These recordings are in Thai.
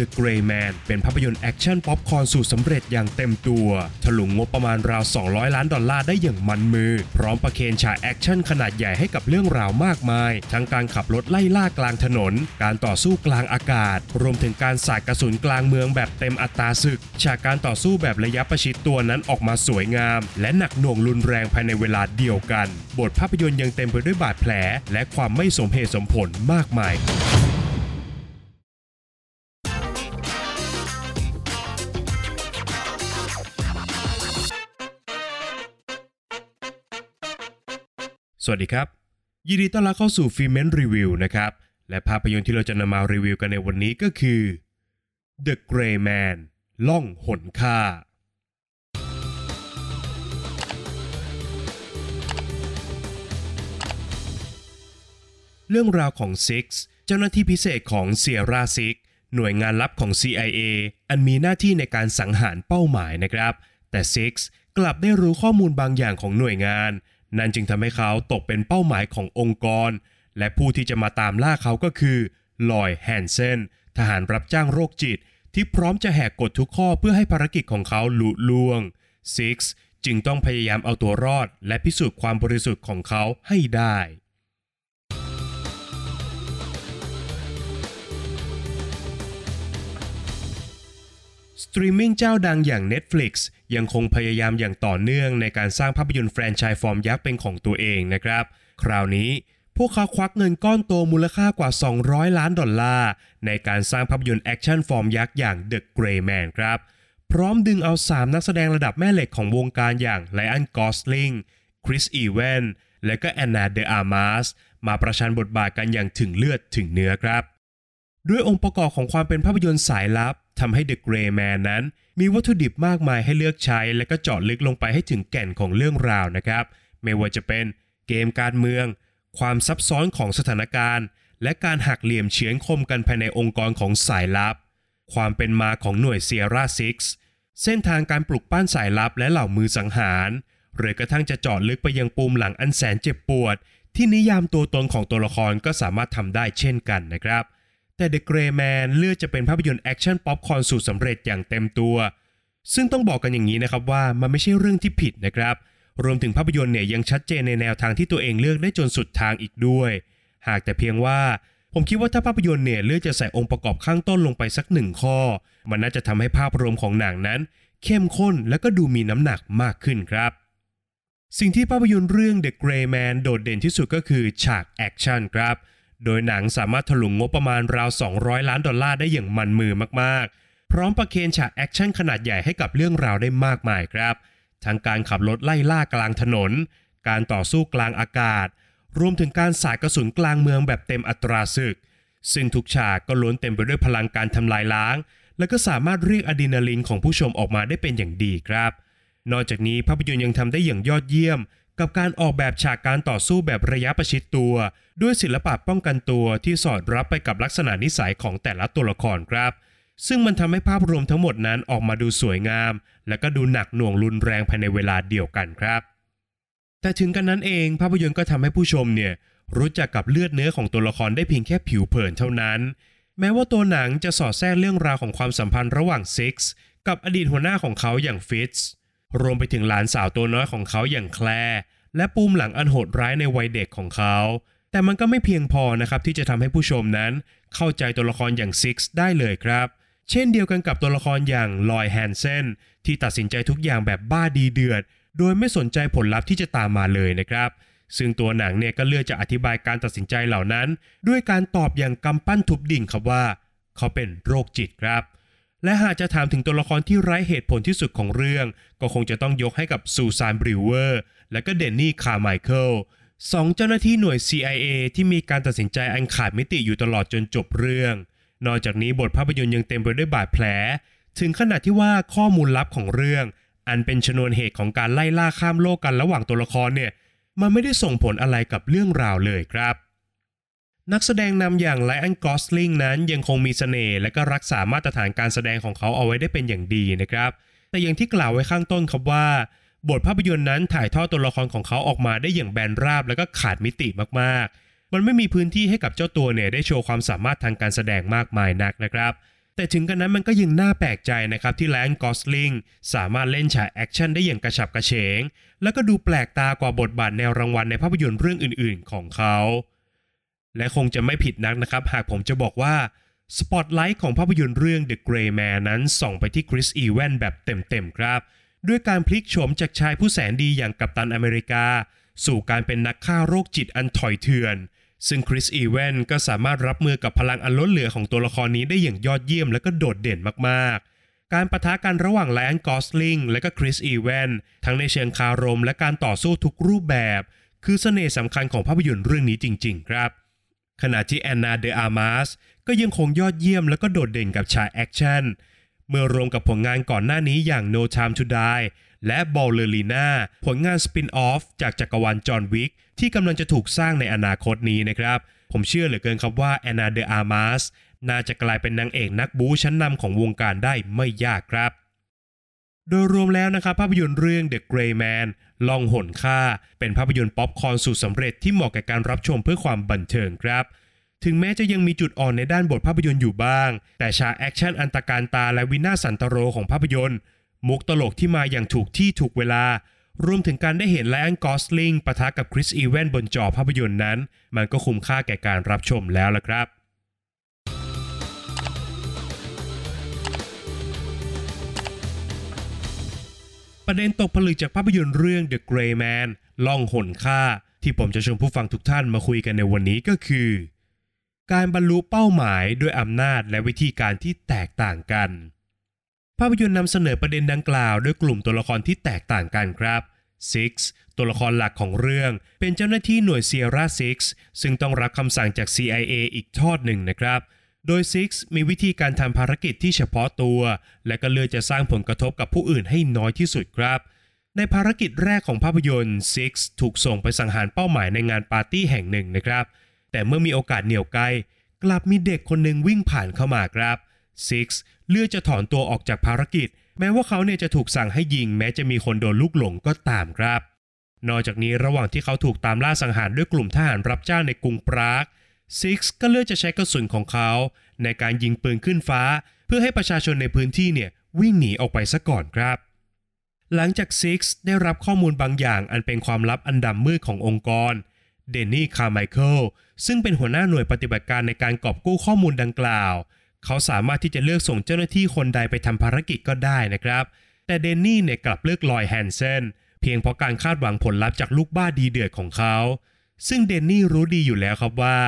The Gray Man เป็นภาพยนตร์แอคชั่นป๊อปคอร์นสูตรสำเร็จอย่างเต็มตัวถลุงงบประมาณราว 200 ล้านดอลลาร์ได้อย่างมันมือ พร้อมประเคนฉากแอคชั่นขนาดใหญ่ให้กับเรื่องราวมากมาย ทั้งการขับรถไล่ล่ากลางถนน การต่อสู้กลางอากาศ รวมถึงการสาดกระสุนกลางเมืองแบบเต็มอัตราศึก ฉากการต่อสู้แบบระยะประชิดตัวนั้นออกมาสวยงาม และหนักหน่วงรุนแรงภายในเวลาเดียวกัน บทภาพยนตร์ยังเต็มไปด้วยบาดแผล และความไม่สมเหตุสมผลมากมาย สวัสดีครับ ยินดีต้อนรับเข้าสู่ฟิเมนรีวิวนะครับ และภาพยนตร์ที่เราจะนำมารีวิวกันในวันนี้ก็คือ The Gray Man ล่องหนค่า เรื่องราวของ Six เจ้าหน้าที่พิเศษของ Sierra Six หน่วยงานลับของ CIA อันมีหน้าที่ในการสังหารเป้าหมายนะครับ แต่ Six กลับได้รู้ข้อมูลบางอย่างของหน่วยงาน นั่นจึงทำให้เขาตกเป็นเป้าหมายขององค์กร และผู้ที่จะมาตามล่าเขาก็คือลอยแฮนเซนทหารรับจ้างโรคจิต ที่พร้อมจะแหกกฎทุกข้อเพื่อให้ภารกิจของเขาหลุล่วง Six จึงต้องพยายามเอาตัวรอด และพิสูจน์ความบริสุทธิ์ของเขาให้ได้ สตรีมมิ่งเจ้าดังอย่าง Netflix ยังคงพยายามอย่างต่อเนื่องในการสร้างภาพยนตร์แฟรนไชส์ฟอร์มยักษ์เป็นของตัวเองนะครับ คราวนี้พวกเขาควักเงินก้อนโตมูลค่ากว่า 200 ล้านดอลลาร์ ในการสร้างภาพยนตร์แอคชั่นฟอร์มยักษ์อย่าง The Gray Man ครับ พร้อมดึงเอา 3 นักแสดงระดับแม่เหล็กของวงการอย่างไรอันกอสลิงคริสอีแวนส์ และก็ อานาเดออาร์มาสมาประชันบทบาทกันอย่างถึงเลือดถึงเนื้อครับ ด้วยองค์ประกอบของความเป็นภาพยนตร์สายลับทำให้ The Gray Man นั้น มีวัตถุดิบมากมายให้เลือกใช้ และก็เจาะลึกลงไปให้ถึงแก่นของเรื่องราวนะครับ ไม่ว่าจะเป็นเกมการเมือง ความซับซ้อนของสถานการณ์ และการหักเหลี่ยมเฉือนคมกันภายในองค์กรของสายลับ ความเป็นมาของหน่วย Sierra Six เส้นทางการปลุกปั้นสายลับและเหล่ามือสังหาร หรือกระทั่งจะเจาะลึกไปยังปูมหลังอันแสนเจ็บปวด ที่นิยามตัวตนของตัวละครก็สามารถทำได้เช่นกันนะครับ แต่ The Gray Man เลือกจะเป็นภาพยนตร์แอคชั่นป๊อปคอร์นสูตรสำเร็จอย่างเต็มตัว ซึ่งต้องบอกกันอย่างนี้นะครับว่ามันไม่ใช่เรื่องที่ผิดนะครับ รวมถึงภาพยนตร์เนี่ยยังชัดเจนในแนวทางที่ตัวเองเลือกได้จนสุดทางอีกด้วย หากแต่เพียงว่าผมคิดว่าถ้าภาพยนตร์เนี่ยเลือกจะใส่องค์ประกอบข้างต้นลงไปสักหนึ่งข้อ มันน่าจะทำให้ภาพรวมของหนังนั้น เข้มข้นและก็ดูมีน้ำหนักมากขึ้นครับ สิ่งที่ภาพยนตร์เรื่อง The Gray Man โดดเด่นที่สุดก็คือฉากแอคชั่นครับ โดยหนังสามารถถลุงงบประมาณราว 200 ล้านดอลลาร์ได้อย่างมันมือมากๆ พร้อมประเคนฉากแอคชั่นขนาดใหญ่ให้กับเรื่องราวได้มากมายครับ ทั้งการขับรถไล่ล่ากลางถนน การต่อสู้กลางอากาศ รวมถึงการสาดกระสุนกลางเมืองแบบเต็มอัตราศึก ซึ่งทุกฉากก็ล้วนเต็มไปด้วยพลังการทำลายล้าง และก็สามารถเรียกอะดรีนาลินของผู้ชมออกมาได้เป็นอย่างดีครับ นอกจากนี้ภาพยนตร์ยังทำได้อย่างยอดเยี่ยม กับการออกแบบฉากการต่อสู้แบบระยะประชิดตัว ด้วยศิลปะป้องกันตัวที่สอดรับไปกับลักษณะนิสัยของแต่ละตัวละครครับ ซึ่งมันทำให้ภาพรวมทั้งหมดนั้นออกมาดูสวยงาม และก็ดูหนักหน่วงรุนแรงภายในเวลาเดียวกันครับ แต่ถึงกันนั้นเองภาพยนตร์ก็ทำให้ผู้ชมเนี่ยรู้จักกับเลือดเนื้อของตัวละครได้เพียงแค่ผิวเผินเท่านั้น แม้ว่าตัวหนังจะสอดแทรกเรื่องราวของความสัมพันธ์ระหว่างซิกส์กับอดีตหัวหน้าของเขาอย่างฟิตส์ รวมไปถึงหลานสาวตัวน้อยของเขาอย่างแคลร์และปูมหลังอันโหดร้ายในวัยเด็กของเขา แต่มันก็ไม่เพียงพอนะครับที่จะทำให้ผู้ชมนั้น เข้าใจตัวละครอย่างซิกส์ได้เลยครับ เช่นเดียวกันกับตัวละครอย่างลอยแฮนเซนที่ตัดสินใจทุกอย่างแบบบ้าดีเดือด โดยไม่สนใจผลลัพธ์ที่จะตามมาเลยนะครับ ซึ่งตัวหนังเนี่ยก็เลือกจะอธิบายการตัดสินใจเหล่านั้น ด้วยการตอบอย่างกำปั้นทุบดิ่งครับว่า เขาเป็นโรคจิตครับ และหากจะถามถึงตัวละครที่ไร้เหตุผลที่สุดของเรื่อง ก็คงจะต้องยกให้กับซูซานบริวเวอร์และก็เดนนี่คาร์ไมเคิลสองเจ้าหน้าที่หน่วย CIA ที่มีการตัดสินใจอันขาดมิติอยู่ตลอดจนจบเรื่อง นอกจากนี้บทภาพยนตร์ยังเต็มไปด้วยบาดแผล ถึงขนาดที่ว่าข้อมูลลับของเรื่อง อันเป็นชนวนเหตุของการไล่ล่าข้ามโลกกันระหว่างตัวละครเนี่ย มันไม่ได้ส่งผลอะไรกับเรื่องราวเลยครับ นักแสดงนำอย่างไรอันกอสลิงนั้นยังคงมีเสน่ห์และก็รักษามาตรฐานการแสดงของเขาเอาไว้ได้เป็นอย่างดีนะครับ แต่อย่างที่กล่าวไว้ข้างต้นครับว่า บทภาพยนตร์นั้นถ่ายทอดตัวละครของเขาออกมาได้อย่างแบนราบและก็ขาดมิติมากๆ มันไม่มีพื้นที่ให้กับเจ้าตัวเนี่ยได้โชว์ความสามารถทางการแสดงมากมายนักนะครับ แต่ถึงกระนั้นมันก็ยังน่าแปลกใจนะครับที่ไรอันกอสลิงสามารถเล่นฉากแอคชั่นได้อย่างกระฉับกระเฉง แล้วก็ดูแปลกตากว่าบทบาทแนวรางวัลในภาพยนตร์เรื่องอื่น ๆ ของเขา และคงจะไม่ผิดนักนะครับ หากผมจะบอกว่าสปอตไลท์ของภาพยนตร์เรื่อง The Gray Man นั้นส่องไปที่คริสอีแวนส์แบบเต็มๆครับ ด้วยการพลิกโฉมจากชายผู้แสนดีอย่างกัปตันอเมริกา สู่การเป็นนักฆ่าโรคจิตอันถ่อยเถื่อน ซึ่งคริสอีแวนส์ก็สามารถรับมือกับพลังอันล้นเหลือของตัวละครนี้ได้อย่างยอดเยี่ยมและก็โดดเด่นมากๆ การปะทะกันระหว่างไรอันกอสลิงและก็คริสอีแวนส์ทั้งในเชิงคารม และการต่อสู้ทุกรูปแบบ คือเสน่ห์สำคัญของภาพยนตร์เรื่องนี้จริง ๆ ครับ ขณะที่อานาเดอ อาร์มาสก็ยังคงยอดเยี่ยมและก็โดดเด่นกับฉากแอคชั่น เมื่อรวมกับผลงานก่อนหน้านี้อย่าง No Time to Die และ b a l l e r i n a ผลงานสปินออฟจากจักรวาลจอห์นวิกที่กำลังจะถูกสร้างในอนาคตนี้นะครับ ผมเชื่อเหลือเกินครับว่าอานาเดอ อาร์มาสน่าจะกลายเป็นนางเอกนักบู๊ชั้นนำของวงการได้ไม่ยากครับ โดยรวมแล้วนะครับภาพยนตร์เรื่อง The Gray Man ล่องหนฆ่า เป็นภาพยนตร์ป๊อปคอร์นสูตรสำเร็จที่เหมาะกับการรับชมเพื่อความบันเทิงครับ ถึงแม้จะยังมีจุดอ่อนในด้านบทภาพยนตร์อยู่บ้าง แต่ฉากแอคชั่นอันตระการตาและวินาศสันตะโรของภาพยนตร์ มุกตลกที่มาอย่างถูกที่ถูกเวลา รวมถึงการได้เห็นไรอันกอสลิงปะทะกับคริสอีแวนส์บนจอภาพยนตร์นั้น มันก็คุ้มค่าแก่การรับชมแล้วละครับ ประเด็นตกผลึกจากภาพยนตร์เรื่อง The Gray Man ล่องหนค่า ที่ผมจะชวนผู้ฟังทุกท่านมาคุยกันในวันนี้ก็คือ การบรรลุเป้าหมายด้วยอำนาจและวิธีการที่แตกต่างกัน ภาพยนตร์นำเสนอประเด็นดังกล่าวด้วยกลุ่มตัวละครที่แตกต่างกันครับ Six ตัวละครหลักของเรื่องเป็นเจ้าหน้าที่หน่วย Sierra Six ซึ่งต้องรับคำสั่งจาก CIA อีกทอดหนึ่งนะครับ โดย Six มีวิธีการทำภารกิจที่เฉพาะตัว และก็เลือกจะสร้างผลกระทบกับผู้อื่นให้น้อยที่สุดครับ ในภารกิจแรกของภาพยนตร์ Six ถูกส่งไปสังหารเป้าหมายในงานปาร์ตี้แห่งหนึ่งนะครับ แต่เมื่อมีโอกาสเหนี่ยวไกลกลับมีเด็กคนหนึ่งวิ่งผ่านเข้ามาครับ Six เลือกจะถอนตัวออกจากภารกิจ แม้ว่าเขาเนี่ยจะถูกสั่งให้ยิง แม้จะมีคนโดนลูกหลงก็ตามครับ นอกจากนี้ระหว่างที่เขาถูกตามล่าสังหารด้วยกลุ่มทหารรับจ้างในกรุงปราก ซิกก็เลือกจะใช้กระสุนของเขา ในการยิงปืนขึ้นฟ้า เพื่อให้ประชาชนในพื้นที่เนี่ยวิ่งหนีออกไปซะก่อนครับ หลังจากซิกได้รับข้อมูลบางอย่างอันเป็นความลับอันดำมืดขององค์กรเดนนี่คาร์ไมเคิลซึ่งเป็นหัวหน้าหน่วยปฏิบัติการในการกอบกู้ข้อมูลดังกล่าว เขาสามารถที่จะเลือกส่งเจ้าหน้าที่คนใดไปทำภารกิจก็ได้นะครับ แต่เดนนี่เนี่ยกลับเลือกลอยแฮนเซนเพียงเพราะการคาดหวังผลลัพธ์จากลูกบ้าดีเดือดของเขา ซึ่งเดนนี่รู้ดีอยู่แล้วครับว่า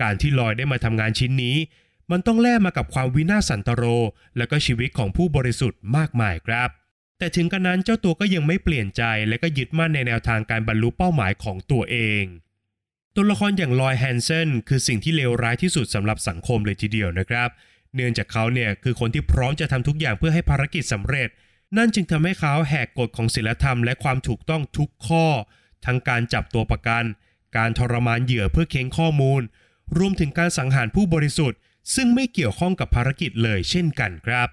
การที่ลอยได้มาทำงานชิ้นนี้ มันต้องแลกมากับความวินาศสันตโร และก็ชีวิตของผู้บริสุทธิ์มากมายครับ แต่ถึงกระนั้นเจ้าตัวก็ยังไม่เปลี่ยนใจและก็ยึดมั่นในแนวทางการบรรลุเป้าหมายของตัวเองตัวละครอย่างลอยแฮนเซนคือสิ่งที่เลวร้ายที่สุดสำหรับสังคมเลยทีเดียวนะครับ เนื่องจากเขาเนี่ยคือคนที่พร้อมจะทำทุกอย่างเพื่อให้ภารกิจสำเร็จ นั่นจึงทำให้เขาแหกกฎของศีลธรรมและความถูกต้องทุกข้อ ทั้งการจับตัวประกัน การทรมานเหยื่อเพื่อเค้นข้อมูล รวมถึงการสังหารผู้บริสุทธิ์ ซึ่งไม่เกี่ยวข้องกับภารกิจเลยเช่นกันครับ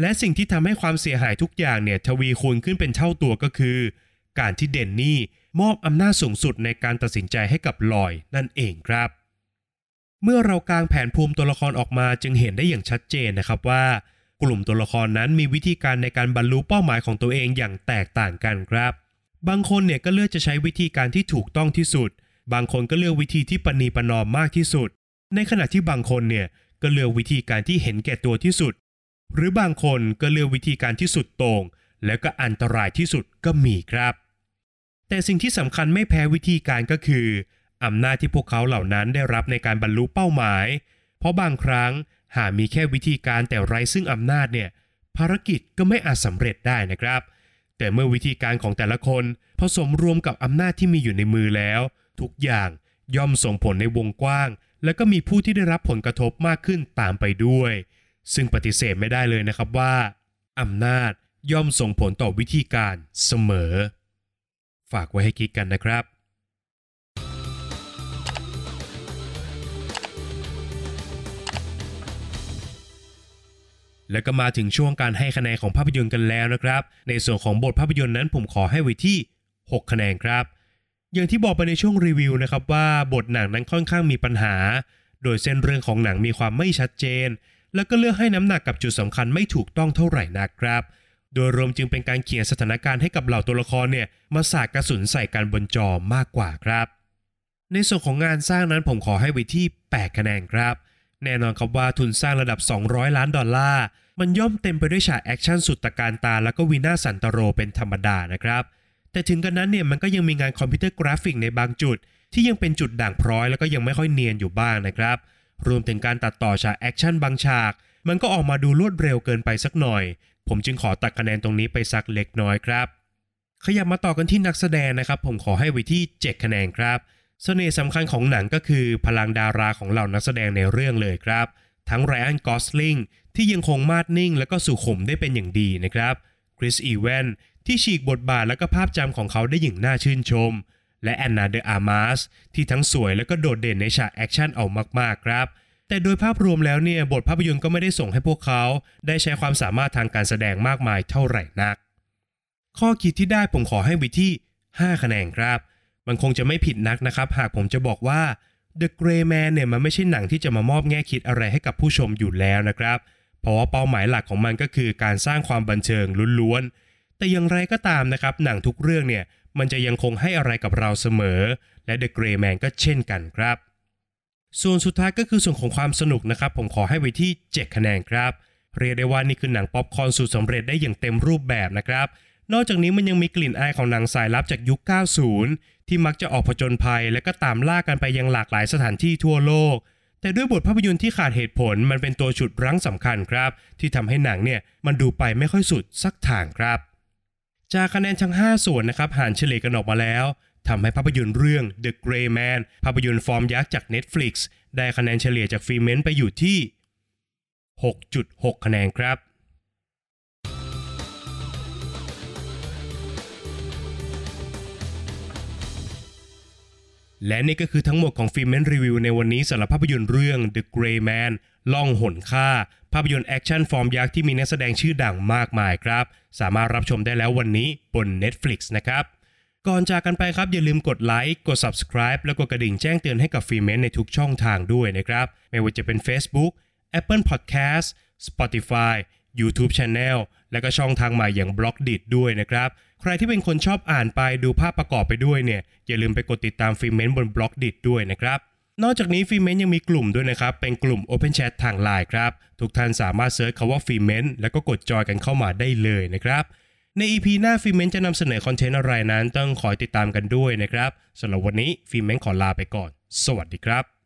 และสิ่งที่ทำให้ความเสียหายทุกอย่างเนี่ยทวีคูณขึ้นเป็นเท่าตัวก็คือ การที่เดนนี่มอบอำนาจสูงสุดในการตัดสินใจให้กับลอยนั่นเองครับ เมื่อเรากางแผนภูมิตัวละครออกมาจึงเห็นได้อย่างชัดเจนนะครับว่า กลุ่มตัวละครนั้นมีวิธีการในการบรรลุเป้าหมายของตัวเองอย่างแตกต่างกันครับ บางคนเนี่ยก็เลือกจะใช้วิธีการที่ถูกต้องที่สุด บางคนก็เลือกวิธีที่ปณีประนอมมากที่สุด ในขณะที่บางคนเนี่ยก็เลือกวิธีการที่เห็นแก่ตัวที่สุด หรือบางคนก็เลือกวิธีการที่สุดโต่งแล้วก็อันตรายที่สุดก็มีครับ แต่สิ่งที่สำคัญไม่แพ้วิธีการก็คืออำนาจที่พวกเขาเหล่านั้นได้รับในการบรรลุเป้าหมาย เพราะบางครั้งหากมีแค่วิธีการแต่ไร้ซึ่งอำนาจเนี่ยภารกิจก็ไม่อาจสำเร็จได้นะครับ แต่เมื่อวิธีการของแต่ละคนผสมรวมกับอำนาจที่มีอยู่ในมือแล้ว ทุกอย่างย่อมส่งผลในวงกว้าง และก็มีผู้ที่ได้รับผลกระทบมากขึ้นตามไปด้วย ซึ่งปฏิเสธไม่ได้เลยนะครับว่าอำนาจย่อมส่งผลต่อวิธีการเสมอ ฝากไว้ให้คิดกันนะครับ แล้วก็มาถึงช่วงการให้คะแนนของภาพยนตร์กันแล้วนะครับ ในส่วนของบทภาพยนตร์นั้นผมขอให้ไว้ที่ 6 คะแนนครับ อย่างที่บอกไปในช่วงรีวิวนะครับว่าบทหนังนั้นค่อนข้างมีปัญหา โดยเส้นเรื่องของหนังมีความไม่ชัดเจน แล้วก็เลือกให้น้ำหนักกับจุดสำคัญไม่ถูกต้องเท่าไหร่นักครับ โดยรวมจึงเป็นการเขียนสถานการณ์ให้กับเหล่าตัวละครเนี่ยมาสาดกระสุนใส่กันบนจอมากกว่าครับ ในส่วนของงานสร้างนั้นผมขอให้ไว้ที่ 8 คะแนนครับ แน่นอนครับว่าทุนสร้างระดับ 200 ล้านดอลลาร์ มันย่อมเต็มไปด้วยฉากแอคชั่นสุดตระการตา แล้วก็วินาศสันตะโรเป็นธรรมดานะครับ แต่ถึงกระนั้นเนี่ยมันก็ยังมีงานคอมพิวเตอร์กราฟิกในบางจุด ที่ยังเป็นจุดด่างพร้อยแล้วก็ยังไม่ค่อยเนียนอยู่บ้างนะครับ รวมถึงการตัดต่อฉากแอคชั่นบางฉาก มันก็ออกมาดูรวดเร็วเกินไปสักหน่อย ผมจึงขอตัดคะแนนตรงนี้ไปสักเล็กน้อยครับ ขยับมาต่อกันที่นักแสดงนะครับ ผมขอให้ไว้ที่ 7 คะแนนครับเสน่ห์สำคัญของหนังก็คือพลังดาราของเหล่านักแสดงในเรื่องเลยครับ ทั้งไรอันกอสลิงที่ยังคงมาดนิ่ง และก็สุขุมได้เป็นอย่างดีนะครับคริสอีแวนส์ ที่ฉีกบทบาทและก็ภาพจำของเขาได้อย่างน่าชื่นชม และอานาเดออาร์มาสที่ทั้งสวยและก็โดดเด่นในฉากแอคชั่นเอามากๆครับแต่โดยภาพรวมแล้วเนี่ยบทภาพยนตร์ก็ไม่ได้ส่งให้พวกเขา ได้ใช้ความสามารถทางการแสดงมากมายเท่าไหร่นัก ข้อคิดที่ได้ผมขอให้ไว้ที่ 5 คะแนนครับ มันคงจะไม่ผิดนักนะครับ หากผมจะบอกว่า The Gray Man เนี่ยมันไม่ใช่หนังที่จะมามอบแง่คิดอะไรให้กับผู้ชมอยู่แล้วนะครับ เพราะว่าเป้าหมายหลักของมันก็คือการสร้างความบันเทิงล้วนๆ แต่อย่างไรก็ตามนะครับหนังทุกเรื่องเนี่ยมันจะยังคงให้อะไรกับเราเสมอ และ The Gray Man ก็เช่นกันครับ ส่วนสุดท้ายก็คือส่วนของความสนุกนะครับ ผมขอให้ไว้ที่ 7 คะแนนครับ เรียกได้ว่านี่คือหนังป๊อปคอร์นสูตรสำเร็จได้อย่างเต็มรูปแบบนะครับ นอกจากนี้มันยังมีกลิ่นอายของหนังสายลับจากยุค 90 ที่มักจะออกผจญภัย และก็ตามล่ากันไปยังหลากหลายสถานที่ทั่วโลก แต่ด้วยบทภาพยนตร์ที่ขาดเหตุผลมันเป็นตัวฉุดรั้งสำคัญครับ ที่ทำให้หนังเนี่ยมันดูไปไม่ค่อยสุดสักทางครับ จากคะแนนทั้ง 5 ส่วนนะครับหารเฉลี่ยกันออกมาแล้วทำให้ภาพยนตร์เรื่อง The Gray Man ภาพยนตร์ฟอร์มยักษ์จาก Netflix ได้คะแนนเฉลี่ยจากฟิล์มเมนไปอยู่ที่ 6.6 คะแนนครับ และนี่ก็คือทั้งหมดของฟิล์มเมนรีวิวในวันนี้สำหรับภาพยนตร์เรื่อง The Gray Man ล่องหนฆ่า ภาพยนตร์แอคชั่นฟอร์มยักษ์ที่มีนักแสดงชื่อดังมากมายครับ สามารถรับชมได้แล้ววันนี้บน Netflix นะครับ ก่อนจากกันไปครับอย่าลืมกดไลค์กด subscribe แล้วกดกระดิ่งแจ้งเตือนให้กับฟิล์มเมนในทุกช่องทางด้วยนะครับ ไม่ว่าจะเป็น Facebook Apple Podcast Spotify YouTube Channel และก็ช่องทางใหม่อย่าง b l o g d i t ด้วยนะครับ ใครที่เป็นคนชอบอ่านไปดูภาพประกอบไปด้วยเนี่ย อย่าลืมไปกดติดตามฟิล์มเมนบน b l o g d i t ด้วยนะครับ นอกจากนี้ฟิล์มเมนยังมีกลุ่มด้วยนะครับ เป็นกลุ่ม Open Chat ทางไลน์ครับ ทุกท่านสามารถ search คำว่าฟิล์มเมนแล้วก็กดจอยกันเข้ามาได้เลยนะครับ ใน EP หน้าฟิล์มเมนจะนำเสนอคอนเทนต์อะไรนั้น ต้องคอยติดตามกันด้วยนะครับสำหรับวันนี้ฟิล์มเมนขอลาไปก่อน สวัสดีครับ